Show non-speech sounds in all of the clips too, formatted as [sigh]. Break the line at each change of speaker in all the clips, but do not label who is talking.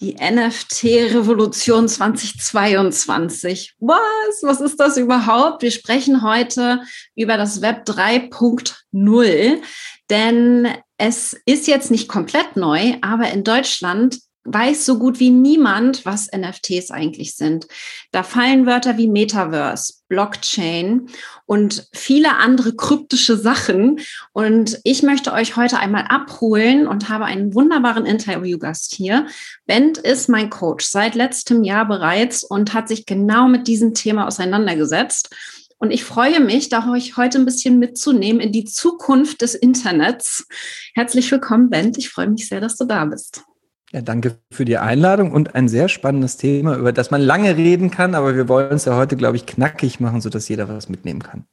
Die NFT-Revolution 2022. Was? Was ist das überhaupt? Wir sprechen heute über das Web 3.0, denn es ist jetzt nicht komplett neu, aber in Deutschland weiß so gut wie niemand, was NFTs eigentlich sind. Da fallen Wörter wie Metaverse, Blockchain und viele andere kryptische Sachen. Und ich möchte euch heute einmal abholen und habe einen wunderbaren Interviewgast hier. Bent ist mein Coach seit letztem Jahr bereits und hat sich genau mit diesem Thema auseinandergesetzt. Und ich freue mich, da euch heute ein bisschen mitzunehmen in die Zukunft des Internets. Herzlich willkommen, Bent. Ich freue mich sehr, dass du da bist.
Ja, danke für die Einladung und ein sehr spannendes Thema, über das man lange reden kann, aber wir wollen es ja heute, glaube ich, knackig machen, sodass jeder was mitnehmen kann.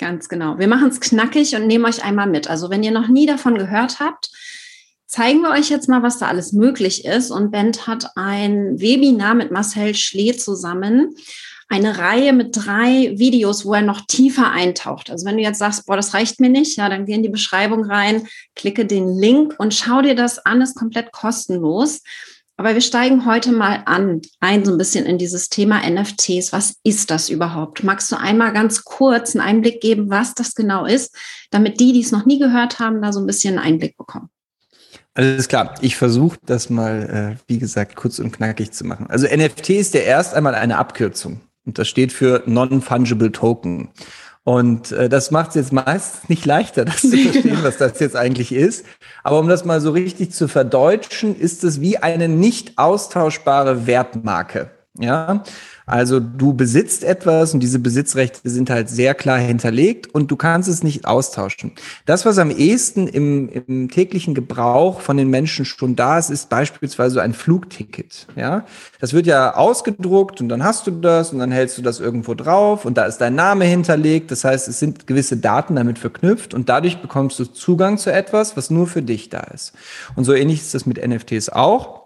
Ganz genau. Wir machen es knackig und nehmen euch einmal mit. Also wenn ihr noch nie davon gehört habt, zeigen wir euch jetzt mal, was da alles möglich ist. Und Bent hat ein Webinar mit Marcel Schlee zusammen eine Reihe mit drei Videos, wo er noch tiefer eintaucht. Also wenn du jetzt sagst, boah, das reicht mir nicht, ja, dann geh in die Beschreibung rein, klicke den Link und schau dir das an, ist komplett kostenlos. Aber wir steigen heute mal an, ein so ein bisschen in dieses Thema NFTs. Was ist das überhaupt? Magst du einmal ganz kurz einen Einblick geben, was das genau ist, damit die, die es noch nie gehört haben, da so ein bisschen einen Einblick bekommen?
Alles klar. Ich versuche das mal, äh, wie gesagt, kurz und knackig zu machen. Also NFT ist ja erst einmal eine Abkürzung. Und das steht für Non-Fungible Token. Und äh, das macht es jetzt meistens nicht leichter, [laughs] das zu verstehen, was das jetzt eigentlich ist. Aber um das mal so richtig zu verdeutschen, ist es wie eine nicht austauschbare Wertmarke. Ja, also du besitzt etwas und diese Besitzrechte sind halt sehr klar hinterlegt und du kannst es nicht austauschen. Das, was am ehesten im, im täglichen Gebrauch von den Menschen schon da ist, ist beispielsweise ein Flugticket. Ja, das wird ja ausgedruckt und dann hast du das und dann hältst du das irgendwo drauf und da ist dein Name hinterlegt. Das heißt, es sind gewisse Daten damit verknüpft und dadurch bekommst du Zugang zu etwas, was nur für dich da ist. Und so ähnlich ist das mit NFTs auch.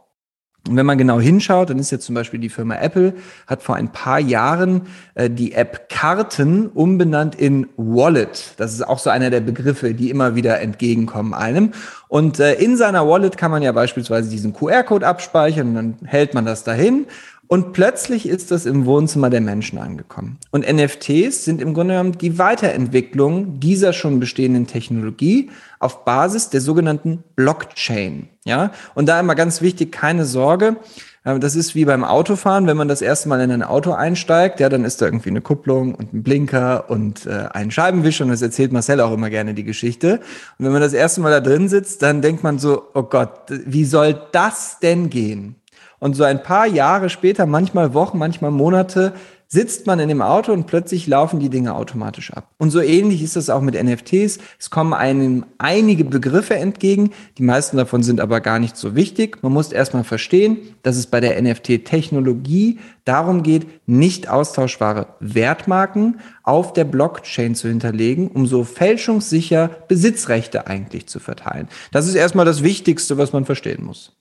Und wenn man genau hinschaut, dann ist jetzt zum Beispiel die Firma Apple, hat vor ein paar Jahren äh, die App Karten umbenannt in Wallet. Das ist auch so einer der Begriffe, die immer wieder entgegenkommen einem. Und äh, in seiner Wallet kann man ja beispielsweise diesen QR-Code abspeichern und dann hält man das dahin und plötzlich ist das im Wohnzimmer der Menschen angekommen. Und NFTs sind im Grunde genommen die Weiterentwicklung dieser schon bestehenden Technologie auf Basis der sogenannten Blockchain. Ja, und da immer ganz wichtig, keine Sorge. Äh, das ist wie beim Autofahren, wenn man das erste Mal in ein Auto einsteigt, ja, dann ist da irgendwie eine Kupplung und ein Blinker und äh, ein Scheibenwischer und das erzählt Marcel auch immer gerne die Geschichte. Und wenn man das erste Mal da drin sitzt, dann denkt man so, oh Gott, wie soll das denn gehen? Und so ein paar Jahre später, manchmal Wochen, manchmal Monate, sitzt man in dem Auto und plötzlich laufen die Dinge automatisch ab. Und so ähnlich ist das auch mit NFTs. Es kommen einem einige Begriffe entgegen. Die meisten davon sind aber gar nicht so wichtig. Man muss erstmal verstehen, dass es bei der NFT-Technologie darum geht, nicht austauschbare Wertmarken auf der Blockchain zu hinterlegen, um so fälschungssicher Besitzrechte eigentlich zu verteilen. Das ist erstmal das Wichtigste, was man verstehen muss.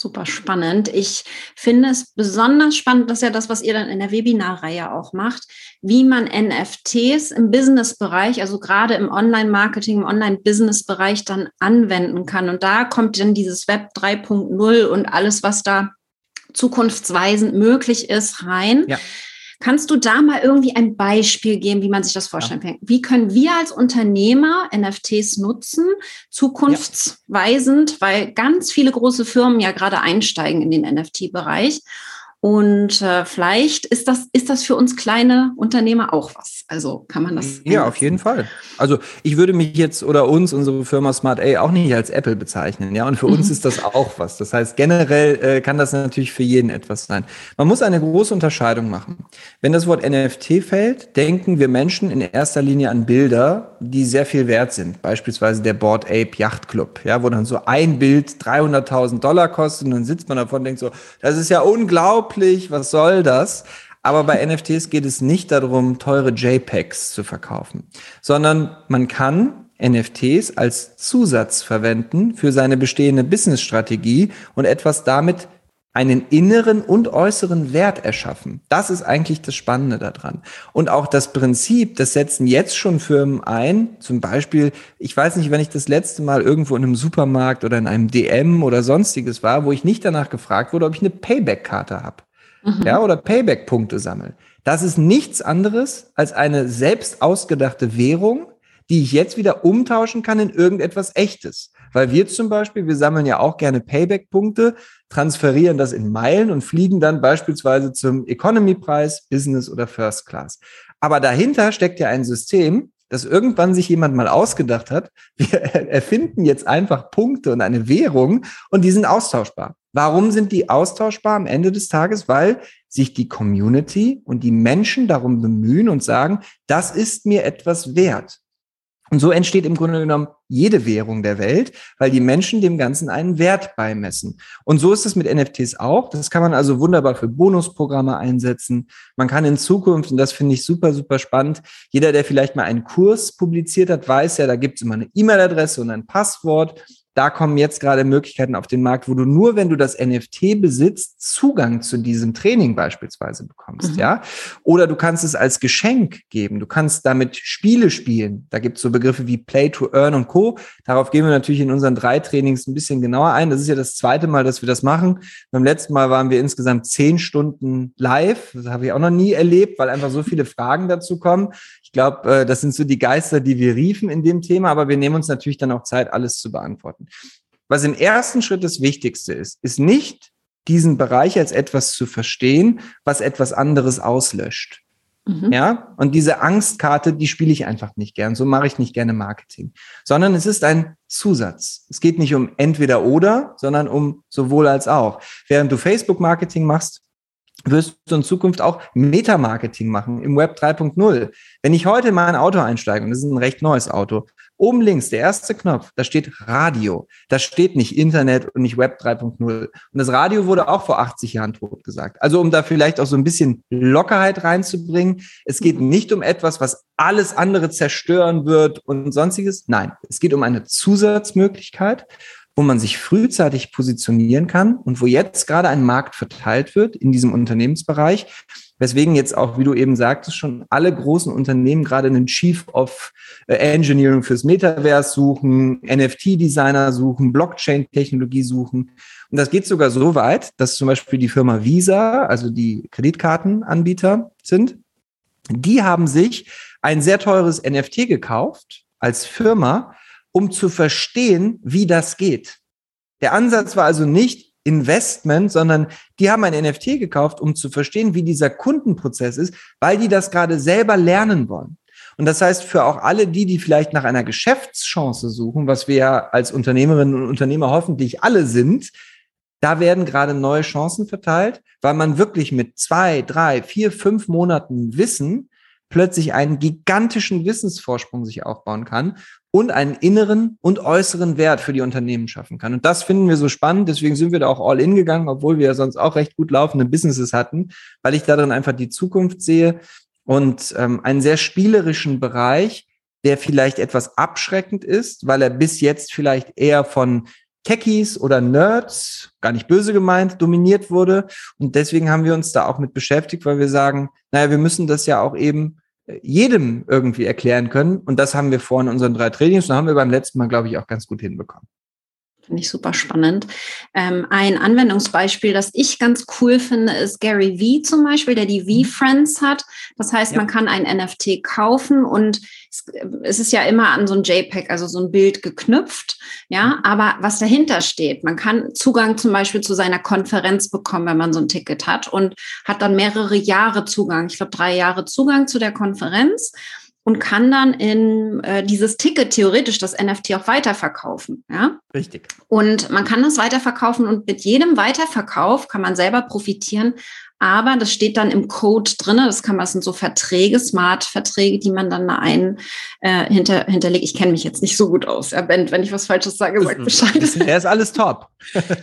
Super spannend. Ich finde es besonders spannend, das ist ja das, was ihr dann in der Webinarreihe auch macht, wie man NFTs im Business-Bereich, also gerade im Online-Marketing, im Online-Business-Bereich dann anwenden kann. Und da kommt dann dieses Web 3.0 und alles, was da zukunftsweisend möglich ist, rein. Ja. Kannst du da mal irgendwie ein Beispiel geben, wie man sich das vorstellen kann? Wie können wir als Unternehmer NFTs nutzen, zukunftsweisend, ja. weil ganz viele große Firmen ja gerade einsteigen in den NFT-Bereich und äh, vielleicht ist das, ist das für uns kleine Unternehmer auch was. Also kann man das.
Ja, auf jeden Fall. Also ich würde mich jetzt oder uns, unsere Firma Smart A, auch nicht als Apple bezeichnen. Ja, und für uns mhm. ist das auch was. Das heißt, generell äh, kann das natürlich für jeden etwas sein. Man muss eine große Unterscheidung machen. Wenn das Wort NFT fällt, denken wir Menschen in erster Linie an Bilder, die sehr viel wert sind. Beispielsweise der Board Ape Yacht Club, ja, wo dann so ein Bild 300.000 Dollar kostet und dann sitzt man davon und denkt so, das ist ja unglaublich unglaublich, was soll das? Aber bei NFTs geht es nicht darum, teure JPEGs zu verkaufen, sondern man kann NFTs als Zusatz verwenden für seine bestehende Businessstrategie und etwas damit einen inneren und äußeren Wert erschaffen. Das ist eigentlich das Spannende daran. Und auch das Prinzip, das setzen jetzt schon Firmen ein. Zum Beispiel, ich weiß nicht, wenn ich das letzte Mal irgendwo in einem Supermarkt oder in einem DM oder sonstiges war, wo ich nicht danach gefragt wurde, ob ich eine Payback-Karte habe. Mhm. Ja, oder Payback-Punkte sammle. Das ist nichts anderes als eine selbst ausgedachte Währung, die ich jetzt wieder umtauschen kann in irgendetwas Echtes. Weil wir zum Beispiel, wir sammeln ja auch gerne Payback-Punkte, transferieren das in Meilen und fliegen dann beispielsweise zum Economy-Preis, Business oder First Class. Aber dahinter steckt ja ein System, das irgendwann sich jemand mal ausgedacht hat. Wir [laughs] erfinden jetzt einfach Punkte und eine Währung und die sind austauschbar. Warum sind die austauschbar am Ende des Tages? Weil sich die Community und die Menschen darum bemühen und sagen, das ist mir etwas wert. Und so entsteht im Grunde genommen jede Währung der Welt, weil die Menschen dem Ganzen einen Wert beimessen. Und so ist es mit NFTs auch. Das kann man also wunderbar für Bonusprogramme einsetzen. Man kann in Zukunft, und das finde ich super, super spannend, jeder, der vielleicht mal einen Kurs publiziert hat, weiß ja, da gibt es immer eine E-Mail-Adresse und ein Passwort. Da kommen jetzt gerade Möglichkeiten auf den Markt, wo du nur, wenn du das NFT besitzt, Zugang zu diesem Training beispielsweise bekommst, mhm. ja. Oder du kannst es als Geschenk geben. Du kannst damit Spiele spielen. Da gibt es so Begriffe wie Play to Earn und Co. Darauf gehen wir natürlich in unseren drei Trainings ein bisschen genauer ein. Das ist ja das zweite Mal, dass wir das machen. Beim letzten Mal waren wir insgesamt zehn Stunden live. Das habe ich auch noch nie erlebt, weil einfach so viele Fragen dazu kommen. Ich glaube, äh, das sind so die Geister, die wir riefen in dem Thema, aber wir nehmen uns natürlich dann auch Zeit, alles zu beantworten. Was im ersten Schritt das Wichtigste ist, ist nicht diesen Bereich als etwas zu verstehen, was etwas anderes auslöscht. Mhm. Ja, und diese Angstkarte, die spiele ich einfach nicht gern. So mache ich nicht gerne Marketing, sondern es ist ein Zusatz. Es geht nicht um entweder oder, sondern um sowohl als auch. Während du Facebook Marketing machst, wirst du in Zukunft auch Meta-Marketing machen im Web 3.0. Wenn ich heute in mein Auto einsteige, und das ist ein recht neues Auto, oben links, der erste Knopf, da steht Radio. Da steht nicht Internet und nicht Web 3.0. Und das Radio wurde auch vor 80 Jahren tot gesagt. Also um da vielleicht auch so ein bisschen Lockerheit reinzubringen. Es geht nicht um etwas, was alles andere zerstören wird und sonstiges. Nein, es geht um eine Zusatzmöglichkeit wo man sich frühzeitig positionieren kann und wo jetzt gerade ein Markt verteilt wird in diesem Unternehmensbereich. Weswegen jetzt auch, wie du eben sagtest, schon alle großen Unternehmen gerade einen Chief of äh, Engineering fürs Metaverse suchen, NFT-Designer suchen, Blockchain-Technologie suchen. Und das geht sogar so weit, dass zum Beispiel die Firma Visa, also die Kreditkartenanbieter sind, die haben sich ein sehr teures NFT gekauft als Firma, um zu verstehen, wie das geht. Der Ansatz war also nicht Investment, sondern die haben ein NFT gekauft, um zu verstehen, wie dieser Kundenprozess ist, weil die das gerade selber lernen wollen. Und das heißt, für auch alle die, die vielleicht nach einer Geschäftschance suchen, was wir ja als Unternehmerinnen und Unternehmer hoffentlich alle sind, da werden gerade neue Chancen verteilt, weil man wirklich mit zwei, drei, vier, fünf Monaten Wissen plötzlich einen gigantischen Wissensvorsprung sich aufbauen kann und einen inneren und äußeren Wert für die Unternehmen schaffen kann. Und das finden wir so spannend. Deswegen sind wir da auch all in gegangen, obwohl wir ja sonst auch recht gut laufende Businesses hatten, weil ich darin einfach die Zukunft sehe und ähm, einen sehr spielerischen Bereich, der vielleicht etwas abschreckend ist, weil er bis jetzt vielleicht eher von Techies oder Nerds, gar nicht böse gemeint, dominiert wurde. Und deswegen haben wir uns da auch mit beschäftigt, weil wir sagen, naja, wir müssen das ja auch eben jedem irgendwie erklären können. Und das haben wir vor in unseren drei Trainings und haben wir beim letzten Mal, glaube ich, auch ganz gut hinbekommen.
Finde ich super spannend. Ähm, ein Anwendungsbeispiel, das ich ganz cool finde, ist Gary Vee zum Beispiel, der die mhm. V-Friends hat. Das heißt, ja. man kann ein NFT kaufen und es, es, ist ja immer an so ein JPEG, also so ein Bild geknüpft. Ja, mhm. aber was dahinter steht, man kann Zugang zum Beispiel zu seiner Konferenz bekommen, wenn man so ein Ticket hat und hat dann mehrere Jahre Zugang. Ich glaube, drei Jahre Zugang zu der Konferenz und kann dann in äh, dieses Ticket theoretisch das NFT auch weiterverkaufen. Ja?
Richtig.
Und man kann das weiterverkaufen und mit jedem Weiterverkauf kann man selber profitieren. Aber das steht dann im Code drin. Das kann man, das sind so Verträge, Smart-Verträge, die man dann ein äh, hinter, hinterlegt. Ich kenne mich jetzt nicht so gut aus. Ja, ben, wenn ich was Falsches sage, sag Bescheid.
Er ist alles top.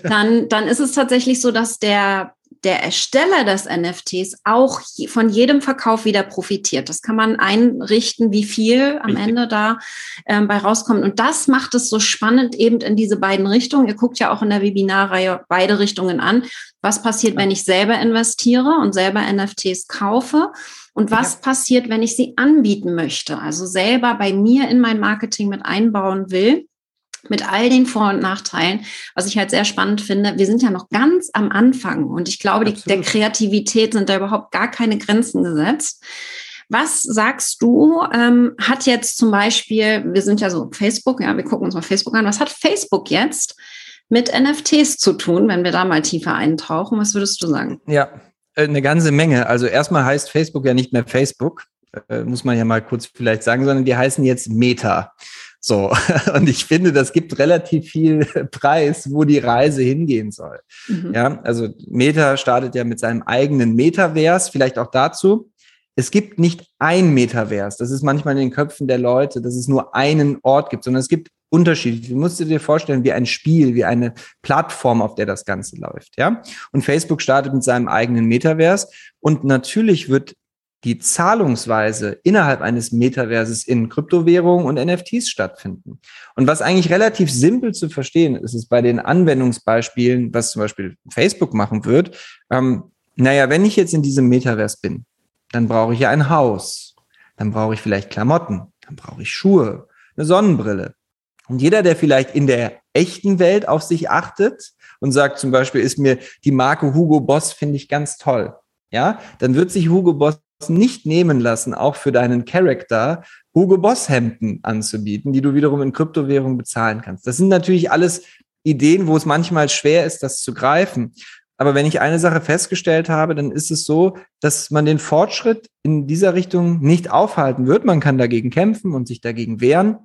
dann, dann ist es tatsächlich so, dass der der Ersteller des NFTs auch von jedem Verkauf wieder profitiert. Das kann man einrichten, wie viel am Richtig. Ende da ähm, bei rauskommt. Und das macht es so spannend eben in diese beiden Richtungen. Ihr guckt ja auch in der Webinarreihe beide Richtungen an. Was passiert, wenn ich selber investiere und selber NFTs kaufe? Und was ja. passiert, wenn ich sie anbieten möchte? Also selber bei mir in mein Marketing mit einbauen will mit all den Vor- und Nachteilen, was ich halt sehr spannend finde. Wir sind ja noch ganz am Anfang und ich glaube, die, der Kreativität sind da überhaupt gar keine Grenzen gesetzt. Was sagst du, ähm, hat jetzt zum Beispiel, wir sind ja so Facebook, ja, wir gucken uns mal Facebook an, was hat Facebook jetzt mit NFTs zu tun, wenn wir da mal tiefer eintauchen? Was würdest du sagen?
Ja, äh, eine ganze Menge. Also erstmal heißt Facebook ja nicht mehr Facebook, äh, muss man ja mal kurz vielleicht sagen, sondern die heißen jetzt Meta. So, [laughs] und ich finde, das gibt relativ viel Preis, wo die Reise hingehen soll. Mhm. Ja, also Meta startet ja mit seinem eigenen Metavers, vielleicht auch dazu. Es gibt nicht ein Metavers. Das ist manchmal in den Köpfen der Leute, dass es nur einen Ort gibt, sondern es gibt Unterschiede. Du musst dir vorstellen, wie ein Spiel, wie eine Plattform, auf der das Ganze läuft, ja. Und Facebook startet mit seinem eigenen Metavers. Und natürlich wird die Zahlungsweise innerhalb eines Metaverses in Kryptowährungen und NFTs stattfinden. Und was eigentlich relativ simpel zu verstehen ist, ist bei den Anwendungsbeispielen, was zum Beispiel Facebook machen wird, ähm, naja, wenn ich jetzt in diesem Metaverse bin, dann brauche ich ja ein Haus, dann brauche ich vielleicht Klamotten, dann brauche ich Schuhe, eine Sonnenbrille. Und jeder, der vielleicht in der echten Welt auf sich achtet und sagt zum Beispiel, ist mir die Marke Hugo Boss, finde ich ganz toll. Ja, dann wird sich Hugo Boss nicht nehmen lassen, auch für deinen Charakter Hugo Boss Hemden anzubieten, die du wiederum in Kryptowährung bezahlen kannst. Das sind natürlich alles Ideen, wo es manchmal schwer ist, das zu greifen. Aber wenn ich eine Sache festgestellt habe, dann ist es so, dass man den Fortschritt in dieser Richtung nicht aufhalten wird. Man kann dagegen kämpfen und sich dagegen wehren,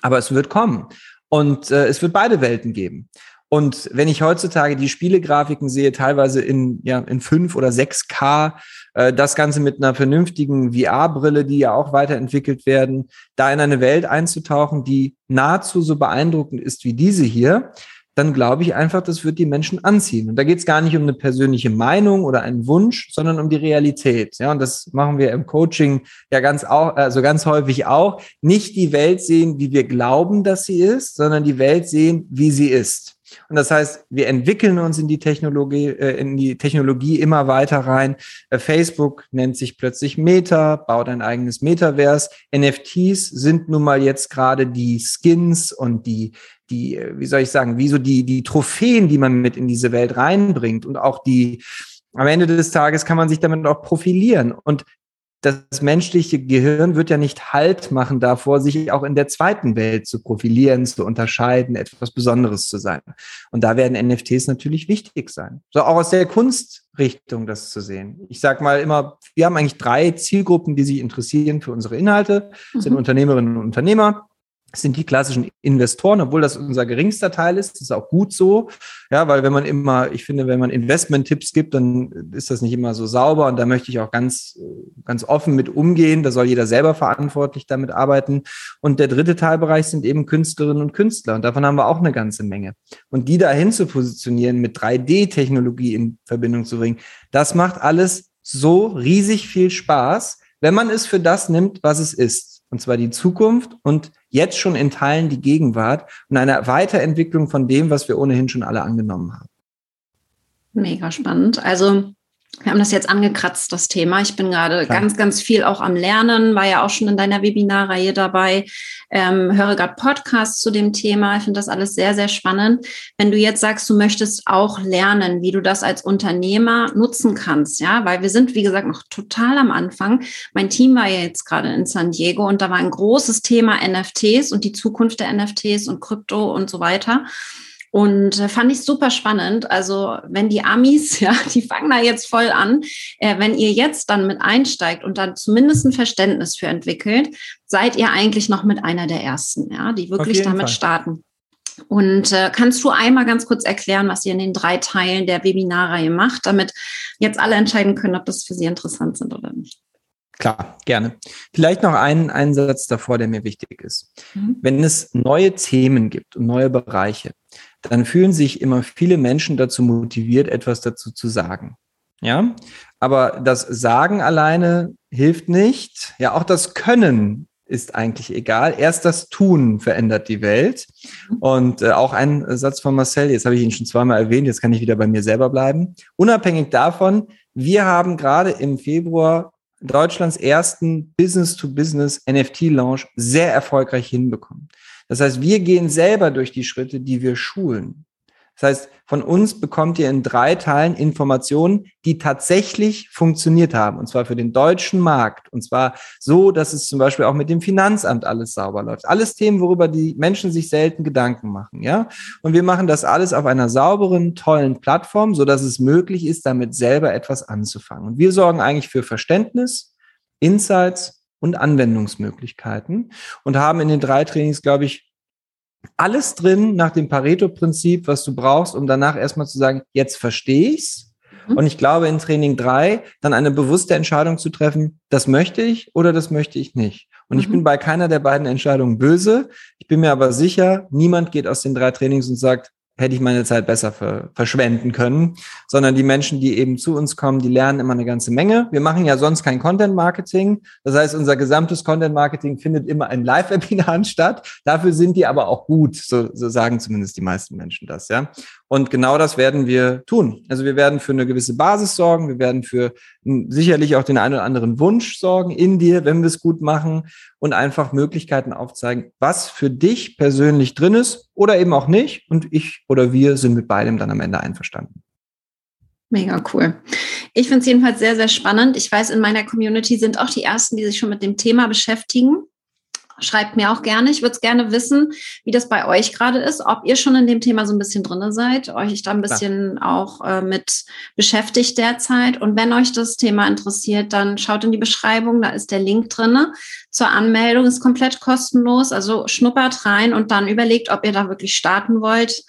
aber es wird kommen. Und äh, es wird beide Welten geben. Und wenn ich heutzutage die Spielegrafiken sehe, teilweise in, ja, in 5 oder 6K, äh, das Ganze mit einer vernünftigen VR-Brille, die ja auch weiterentwickelt werden, da in eine Welt einzutauchen, die nahezu so beeindruckend ist wie diese hier, dann glaube ich einfach, das wird die Menschen anziehen. Und da geht es gar nicht um eine persönliche Meinung oder einen Wunsch, sondern um die Realität. Ja, und das machen wir im Coaching ja ganz auch, also ganz häufig auch. Nicht die Welt sehen, wie wir glauben, dass sie ist, sondern die Welt sehen, wie sie ist. Und das heißt, wir entwickeln uns in die Technologie, äh, in die Technologie immer weiter rein. Äh, Facebook nennt sich plötzlich Meta, baut ein eigenes Metaverse. NFTs sind nun mal jetzt gerade die Skins und die, die, äh, wie soll ich sagen, wie so die, die Trophäen, die man mit in diese Welt reinbringt und auch die, am Ende des Tages kann man sich damit auch profilieren. Und das menschliche Gehirn wird ja nicht Halt machen davor, sich auch in der zweiten Welt zu profilieren, zu unterscheiden, etwas Besonderes zu sein. Und da werden NFTs natürlich wichtig sein. So auch aus der Kunstrichtung das zu sehen. Ich sage mal immer, wir haben eigentlich drei Zielgruppen, die sich interessieren für unsere Inhalte. Das sind mhm. Unternehmerinnen und Unternehmer, sind die klassischen Investoren, obwohl das unser geringster Teil ist. Das ist auch gut so. Ja, weil wenn man immer, ich finde, wenn man Investment-Tipps gibt, dann ist das nicht immer so sauber und da möchte ich auch ganz, ganz offen mit umgehen. Da soll jeder selber verantwortlich damit arbeiten. Und der dritte Teilbereich sind eben Künstlerinnen und Künstler und davon haben wir auch eine ganze Menge. Und die dahin zu positionieren, mit 3D-Technologie in Verbindung zu bringen, das macht alles so riesig viel Spaß, wenn man es für das nimmt, was es ist und zwar die Zukunft und jetzt schon in Teilen die Gegenwart und eine Weiterentwicklung von dem, was wir ohnehin schon alle angenommen haben.
Mega spannend. Also wir haben das jetzt angekratzt, das Thema. Ich bin gerade ganz, ganz viel auch am Lernen, war ja auch schon in deiner Webinarreihe dabei, ähm, höre gerade Podcasts zu dem Thema. Ich finde das alles sehr, sehr spannend. Wenn du jetzt sagst, du möchtest auch lernen, wie du das als Unternehmer nutzen kannst, ja, weil wir sind, wie gesagt, noch total am Anfang. Mein Team war ja jetzt gerade in San Diego und da war ein großes Thema NFTs und die Zukunft der NFTs und Krypto und so weiter. Und äh, fand ich super spannend. Also wenn die Amis, [laughs] ja, die fangen da jetzt voll an, äh, wenn ihr jetzt dann mit einsteigt und dann zumindest ein Verständnis für entwickelt, seid ihr eigentlich noch mit einer der ersten, ja, die wirklich damit Fall. starten. Und äh, kannst du einmal ganz kurz erklären, was ihr in den drei Teilen der Webinarreihe macht, damit jetzt alle entscheiden können, ob das für sie interessant sind oder nicht?
Klar, gerne. Vielleicht noch einen Einsatz davor, der mir wichtig ist. Mhm. Wenn es neue Themen gibt und neue Bereiche, dann fühlen sich immer viele Menschen dazu motiviert, etwas dazu zu sagen. Ja, aber das Sagen alleine hilft nicht. Ja, auch das Können ist eigentlich egal. Erst das Tun verändert die Welt. Und äh, auch ein Satz von Marcel, jetzt habe ich ihn schon zweimal erwähnt, jetzt kann ich wieder bei mir selber bleiben. Unabhängig davon, wir haben gerade im Februar Deutschlands ersten Business-to-Business NFT-Launch sehr erfolgreich hinbekommen. Das heißt, wir gehen selber durch die Schritte, die wir schulen. Das heißt, von uns bekommt ihr in drei Teilen Informationen, die tatsächlich funktioniert haben. Und zwar für den deutschen Markt. Und zwar so, dass es zum Beispiel auch mit dem Finanzamt alles sauber läuft. Alles Themen, worüber die Menschen sich selten Gedanken machen. Ja. Und wir machen das alles auf einer sauberen, tollen Plattform, so dass es möglich ist, damit selber etwas anzufangen. Und wir sorgen eigentlich für Verständnis, Insights und Anwendungsmöglichkeiten und haben in den drei Trainings, glaube ich, alles drin nach dem Pareto-Prinzip, was du brauchst, um danach erstmal zu sagen, jetzt verstehe ich's. Mhm. Und ich glaube, in Training drei dann eine bewusste Entscheidung zu treffen, das möchte ich oder das möchte ich nicht. Und mhm. ich bin bei keiner der beiden Entscheidungen böse. Ich bin mir aber sicher, niemand geht aus den drei Trainings und sagt, hätte ich meine Zeit besser ver verschwenden können, sondern die Menschen, die eben zu uns kommen, die lernen immer eine ganze Menge. Wir machen ja sonst kein Content Marketing. Das heißt, unser gesamtes Content Marketing findet immer in Live-Webinaren [laughs] statt. Dafür sind die aber auch gut. So, so sagen zumindest die meisten Menschen das, ja. Und genau das werden wir tun. Also wir werden für eine gewisse Basis sorgen. Wir werden für sicherlich auch den einen oder anderen Wunsch sorgen in dir, wenn wir es gut machen und einfach Möglichkeiten aufzeigen, was für dich persönlich drin ist oder eben auch nicht. Und ich oder wir sind mit beidem dann am Ende einverstanden.
Mega cool. Ich finde es jedenfalls sehr, sehr spannend. Ich weiß, in meiner Community sind auch die ersten, die sich schon mit dem Thema beschäftigen. Schreibt mir auch gerne. Ich würde es gerne wissen, wie das bei euch gerade ist, ob ihr schon in dem Thema so ein bisschen drin seid, euch da ein bisschen Klar. auch äh, mit beschäftigt derzeit. Und wenn euch das Thema interessiert, dann schaut in die Beschreibung, da ist der Link drinne zur Anmeldung, ist komplett kostenlos. Also schnuppert rein und dann überlegt, ob ihr da wirklich starten wollt.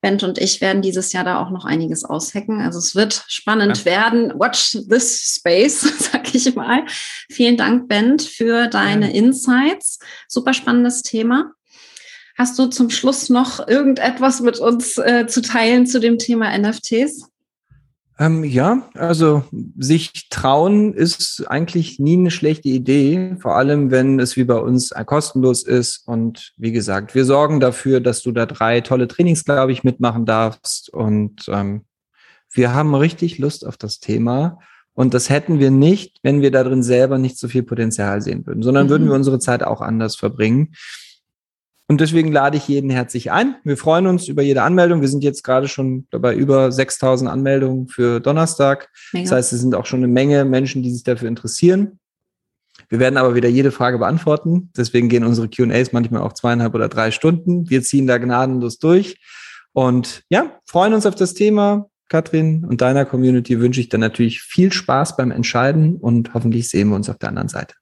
Bent und ich werden dieses Jahr da auch noch einiges aushacken. Also es wird spannend ja. werden. Watch this space, [laughs] sag ich mal. Vielen Dank, Bent, für deine. Insights. Super spannendes Thema. Hast du zum Schluss noch irgendetwas mit uns äh, zu teilen zu dem Thema NFTs?
Ähm, ja, also sich trauen ist eigentlich nie eine schlechte Idee, vor allem wenn es wie bei uns kostenlos ist. Und wie gesagt, wir sorgen dafür, dass du da drei tolle Trainings, glaube ich, mitmachen darfst. Und ähm, wir haben richtig Lust auf das Thema. Und das hätten wir nicht, wenn wir da drin selber nicht so viel Potenzial sehen würden, sondern mhm. würden wir unsere Zeit auch anders verbringen. Und deswegen lade ich jeden herzlich ein. Wir freuen uns über jede Anmeldung. Wir sind jetzt gerade schon bei über 6000 Anmeldungen für Donnerstag. Mega. Das heißt, es sind auch schon eine Menge Menschen, die sich dafür interessieren. Wir werden aber wieder jede Frage beantworten. Deswegen gehen unsere Q&As manchmal auch zweieinhalb oder drei Stunden. Wir ziehen da gnadenlos durch. Und ja, freuen uns auf das Thema. Katrin und deiner Community wünsche ich dann natürlich viel Spaß beim Entscheiden und hoffentlich sehen wir uns auf der anderen Seite.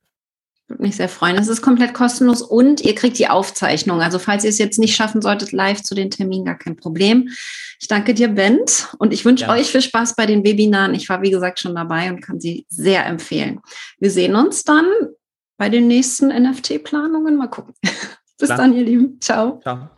Würde mich sehr freuen. Es ist komplett kostenlos und ihr kriegt die Aufzeichnung. Also falls ihr es jetzt nicht schaffen solltet, live zu den Terminen, gar kein Problem. Ich danke dir, Bent, und ich wünsche ja. euch viel Spaß bei den Webinaren. Ich war, wie gesagt, schon dabei und kann sie sehr empfehlen. Wir sehen uns dann bei den nächsten NFT-Planungen. Mal gucken. [laughs] Bis Klar. dann, ihr Lieben. Ciao. Ciao.